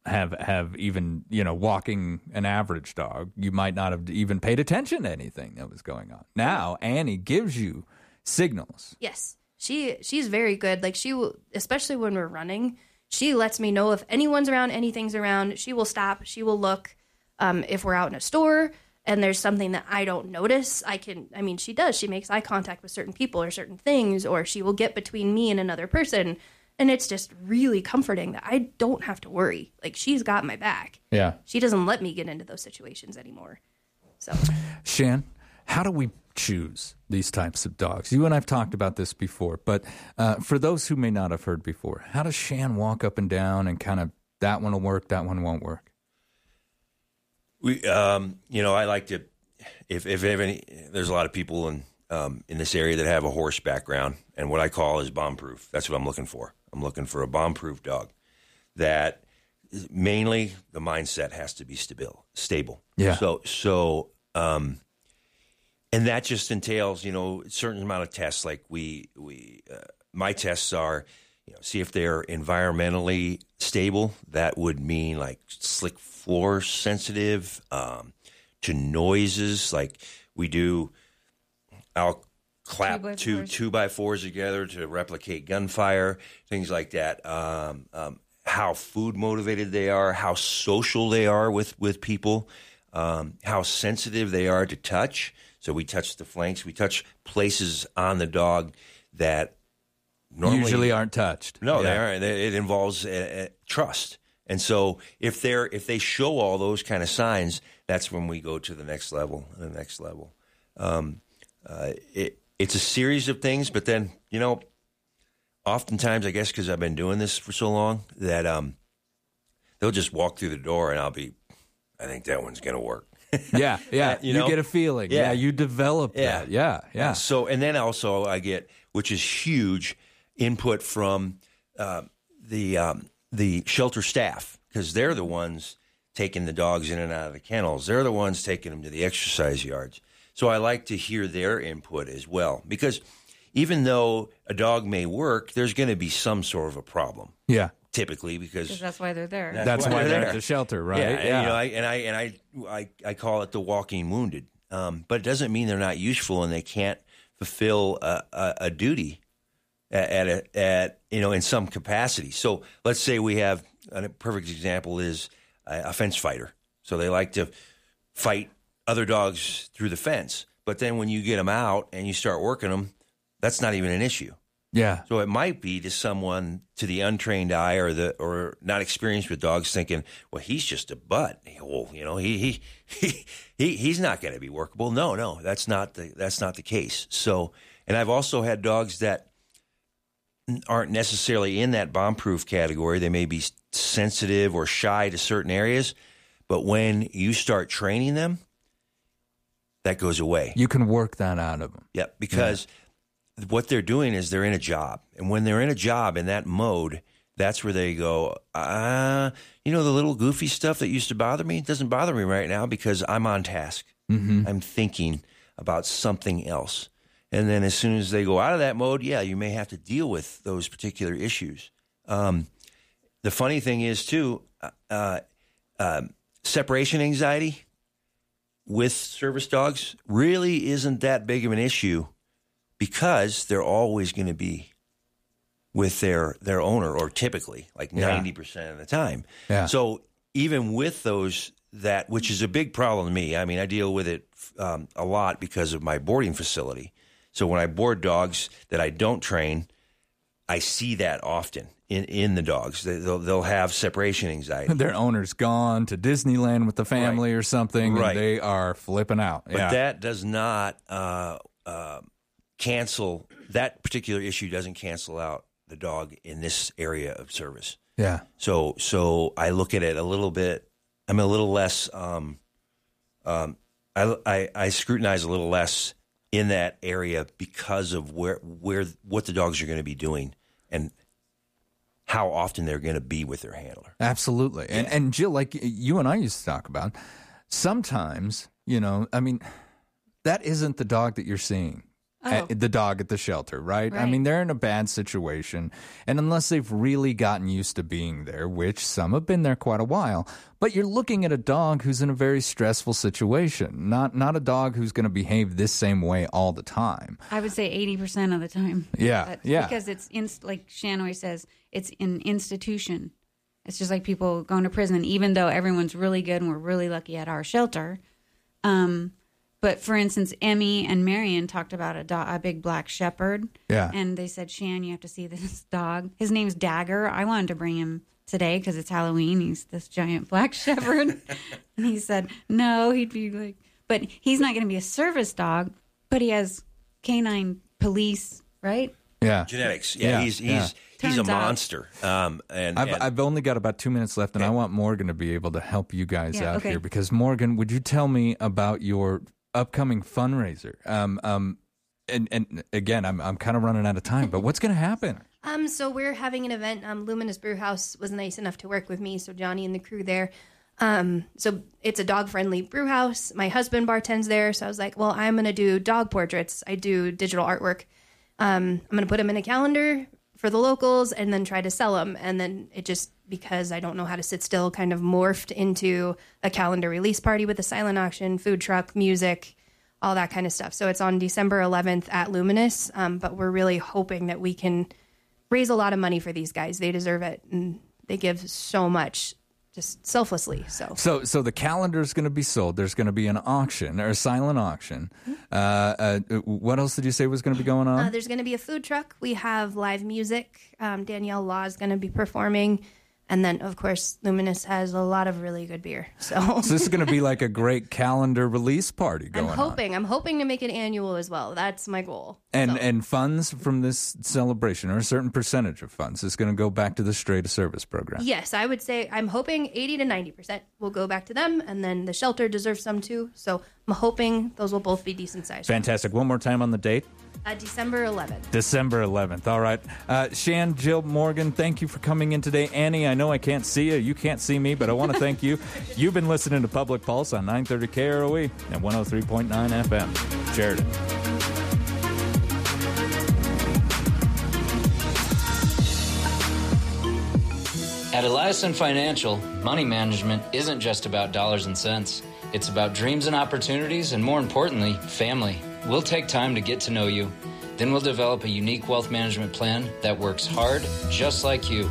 have have even you know walking an average dog, you might not have even paid attention to anything that was going on. Now Annie gives you signals.
Yes, she she's very good. Like she will, especially when we're running, she lets me know if anyone's around, anything's around. She will stop. She will look. Um, if we're out in a store and there's something that I don't notice, I can, I mean, she does. She makes eye contact with certain people or certain things, or she will get between me and another person. And it's just really comforting that I don't have to worry. Like, she's got my back.
Yeah.
She doesn't let me get into those situations anymore. So,
Shan, how do we choose these types of dogs? You and I've talked about this before, but uh, for those who may not have heard before, how does Shan walk up and down and kind of that one will work, that one won't work?
We, um, you know, I like to, if if any, there's a lot of people in um, in this area that have a horse background, and what I call is bomb proof. That's what I'm looking for. I'm looking for a bomb proof dog that mainly the mindset has to be stable. Stable.
Yeah.
So so, um, and that just entails, you know, a certain amount of tests. Like we we uh, my tests are, you know, see if they're environmentally stable. That would mean like slick floor sensitive um, to noises. Like we do, I'll clap
Two by
two
fours.
two by fours together to replicate gunfire, things like that. Um, um, how food motivated they are, how social they are with with people, um, how sensitive they are to touch. So we touch the flanks, we touch places on the dog that normally
Usually aren't touched.
no, they aren't. It involves uh, uh, trust, and so if they're if they show all those kind of signs, that's when we go to the next level. The next level. Um, uh, it, it's a series of things, but then you know, oftentimes I guess because I've been doing this for so long that um, they'll just walk through the door and I'll be, I think that one's gonna work. *laughs*
Yeah, yeah.
Uh, you
you get a feeling. Yeah, you develop
Yeah.
that. Yeah, yeah.
So, and then also I get, which is huge, input from uh, the um, the shelter staff because they're the ones taking the dogs in and out of the kennels. They're the ones taking them to the exercise yards. So I like to hear their input as well because even though a dog may work, there's going to be some sort of a problem.
Yeah.
Typically, because
Because that's why they're there.
That's why they're
there.
at the shelter, right?
Yeah, and,
Yeah.
you know, I, and I and I, I I call it the walking wounded. Um, but it doesn't mean they're not useful and they can't fulfill a, a, a duty at, at a, at you know in some capacity. So let's say we have a perfect example is a, a fence fighter. So they like to fight other dogs through the fence, but then when you get them out and you start working them, that's not even an issue.
Yeah.
So it might be to someone to the untrained eye or the or not experienced with dogs thinking, well, he's just a butt. Well, you know, he he he, he he's not going to be workable. No, no, that's not the that's not the case. So, and I've also had dogs that aren't necessarily in that bomb proof category. They may be sensitive or shy to certain areas, but when you start training them, that goes away.
You can work that out of them.
Yep, because what they're doing is they're in a job, and when they're in a job in that mode, that's where they go. Ah, you know, the little goofy stuff that used to bother me doesn't bother me right now because I'm on task.
Mhm.
I'm thinking about something else, and then as soon as they go out of that mode, yeah, you may have to deal with those particular issues. Um, the funny thing is too, uh, uh, um, separation anxiety with service dogs really isn't that big of an issue because they're always going to be with their their owner or typically like
Yeah.
90% of the time.
Yeah.
So even with those that which is a big problem to me. I mean, I deal with it um, a lot because of my boarding facility. So when I board dogs that I don't train, I see that often in, in the dogs. They, they'll, they'll have separation anxiety. *laughs*
Their owner's gone to Disneyland with the family or something,
Right.
and they are flipping out.
But
yeah.
that does not uh, uh, cancel that particular issue. Doesn't cancel out the dog in this area of service.
Yeah.
So so I look at it a little bit. I'm a little less. Um, um, I, I I scrutinize a little less in that area because of where where what the dogs are going to be doing and how often they're going to be with their handler.
Absolutely. And and Jill, like you and I used to talk about, sometimes, you know, I mean, that isn't the dog that you're seeing.
Eh, oh.
At the dog at the shelter, right? I mean, they're in a bad situation. And unless they've really gotten used to being there, which some have been there quite a while, but you're looking at a dog who's in a very stressful situation, not not a dog who's going to behave this same way all the time.
I would say 80% of the time.
Yeah,
But-
yeah.
Because it's, in, like Shannoy says, it's an institution. It's just like people going to prison. Even though everyone's really good and we're really lucky at our shelter, Um, but for instance, Emmy and Marion talked about a, do- a big black shepherd.
Yeah.
And they said, Shan, you have to see this *laughs* dog. His name's Dagger. I wanted to bring him today because it's Halloween. He's this giant *laughs* black shepherd. *laughs* and he said, no, he'd be like, but he's not going to be a service dog, but he has canine police, right?
Yeah.
Genetics. Yeah,
Yeah,
he's he's
yeah.
He's a
out-
monster. Um, and,
I've,
and-
I've only got about two minutes left, and I want Morgan to be able to help you guys
Yeah,
out
okay.
here. Because Morgan, would you tell me about your upcoming fundraiser? Um, um, and and again, I'm I'm kind of running out of time, but what's going to happen?
Um, so we're having an event. Um, Luminous Brew House was nice enough to work with me, so Johnny and the crew there. Um, so it's a dog friendly brew house. My husband bartends there, so I was like, well, I'm gonna do dog portraits. I do digital artwork. Um, I'm gonna put them in a calendar for the locals, and then try to sell them. And then it just because I don't know how to sit still, kind of morphed into a calendar release party with a silent auction, food truck, music, all that kind of stuff. So it's on December 11th at Luminous. Um, but we're really hoping that we can raise a lot of money for these guys. They deserve it, and they give so much just selflessly. So
So, so the calendar is going to be sold. There's going to be an auction or a silent auction.
Mm-hmm.
Uh, uh, what else did you say was going to be going on?
uh, there's going to be a food truck. We have live music. Um, Danielle Law is going to be performing, and then of course Luminous has a lot of really good beer. So, *laughs*
so this is going to be like a great calendar release party going. On.
I'm
going on.
hoping. I'm hoping to make it annual as well. That's my goal.
And and funds from this celebration, or a certain percentage of funds, is going to go back to the Straight to Service program.
Yes, I would say I'm hoping 80 to 90 percent will go back to them, and then the shelter deserves some too. So I'm hoping those will both be decent sized.
Fantastic. One more time on the date.
Uh, December 11th.
December 11th. All right. Uh, Shan, Jill, Morgan, thank you for coming in today. Annie, I know I can't see you. You can't see me, but I want to thank you. *laughs* You've been listening to Public Pulse on 930 KROE and 103.9 FM. Sheridan.
At Eliason Financial, money management isn't just about dollars and cents. It's about dreams and opportunities, and more importantly, family. We'll take time to get to know you. Then we'll develop a unique wealth management plan that works hard, just like you.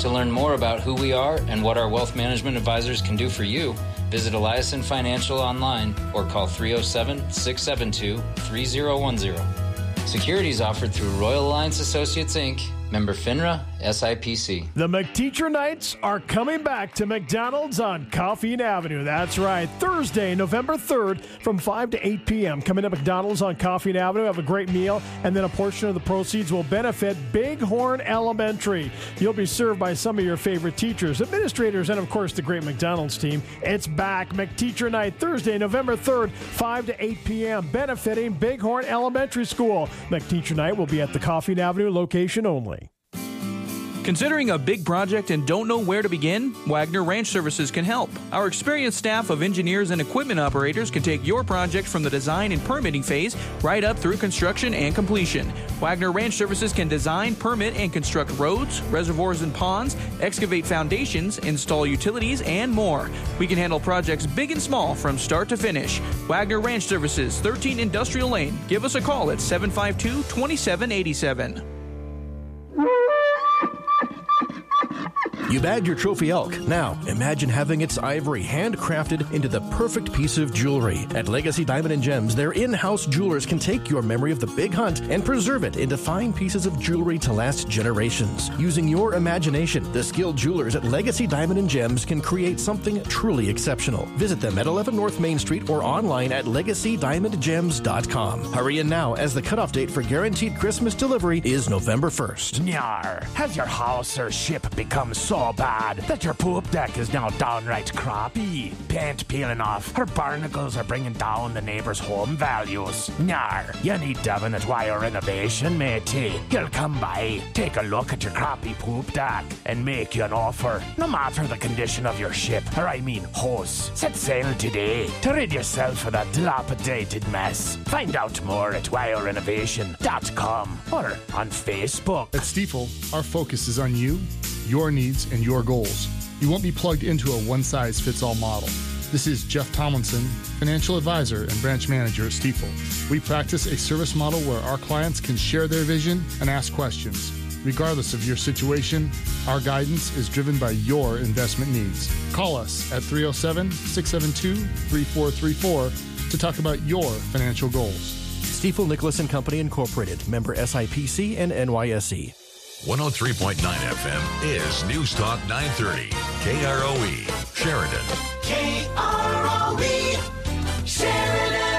To learn more about who we are and what our wealth management advisors can do for you, visit Eliason Financial online or call 307 672 3010. Securities offered through Royal Alliance Associates Inc., member FINRA, SIPC.
The McTeacher Nights are coming back to McDonald's on Coffeen Avenue. That's right. Thursday, November 3rd from 5 to 8 p.m. Coming to McDonald's on Coffeen Avenue. Have a great meal, and then a portion of the proceeds will benefit Bighorn Elementary. You'll be served by some of your favorite teachers, administrators, and of course the great McDonald's team. It's back. McTeacher Night, Thursday, November 3rd, 5 to 8 p.m., benefiting Bighorn Elementary School. McTeacher Night will be at the Coffeen Avenue location only.
Considering a big project and don't know where to begin? Wagner Ranch Services can help. Our experienced staff of engineers and equipment operators can take your project from the design and permitting phase right up through construction and completion. Wagner Ranch Services can design, permit, and construct roads, reservoirs and ponds, excavate foundations, install utilities, and more. We can handle projects big and small from start to finish. Wagner Ranch Services, 13 Industrial Lane. Give us a call at 752 2787.
You bagged your trophy elk. Now, imagine having its ivory handcrafted into the perfect piece of jewelry. At Legacy Diamond and Gems, their in house jewelers can take your memory of the big hunt and preserve it into fine pieces of jewelry to last generations. Using your imagination, the skilled jewelers at Legacy Diamond and Gems can create something truly exceptional. Visit them at 11 North Main Street or online at legacydiamondgems.com. Hurry in now as the cutoff date for guaranteed Christmas delivery is November 1st.
Nyar, has your house or ship become so bad that your poop deck is now downright crappy? Paint peeling off, her barnacles are bringing down the neighbor's home values? Nyar, you need Devon at Wire Renovation, matey. He'll come by, take a look at your crappy poop deck, and make you an offer. No matter the condition of your ship, or I mean hose. Set sail today to rid yourself of that dilapidated mess. Find out more at wirerenovation.com or on Facebook.
At Stifel, our focus is on you, your needs, and your goals. You won't be plugged into a one size fits all model. This is Jeff Tomlinson, financial advisor and branch manager at Stifel. We practice a service model where our clients can share their vision and ask questions. Regardless of your situation, our guidance is driven by your investment needs. Call us at 307 672 3434 to talk about your financial goals.
Stifel Nicolaus and Company Incorporated, member SIPC and NYSE.
103.9 FM is News Talk 930. KROE, Sheridan.
KROE. Sheridan.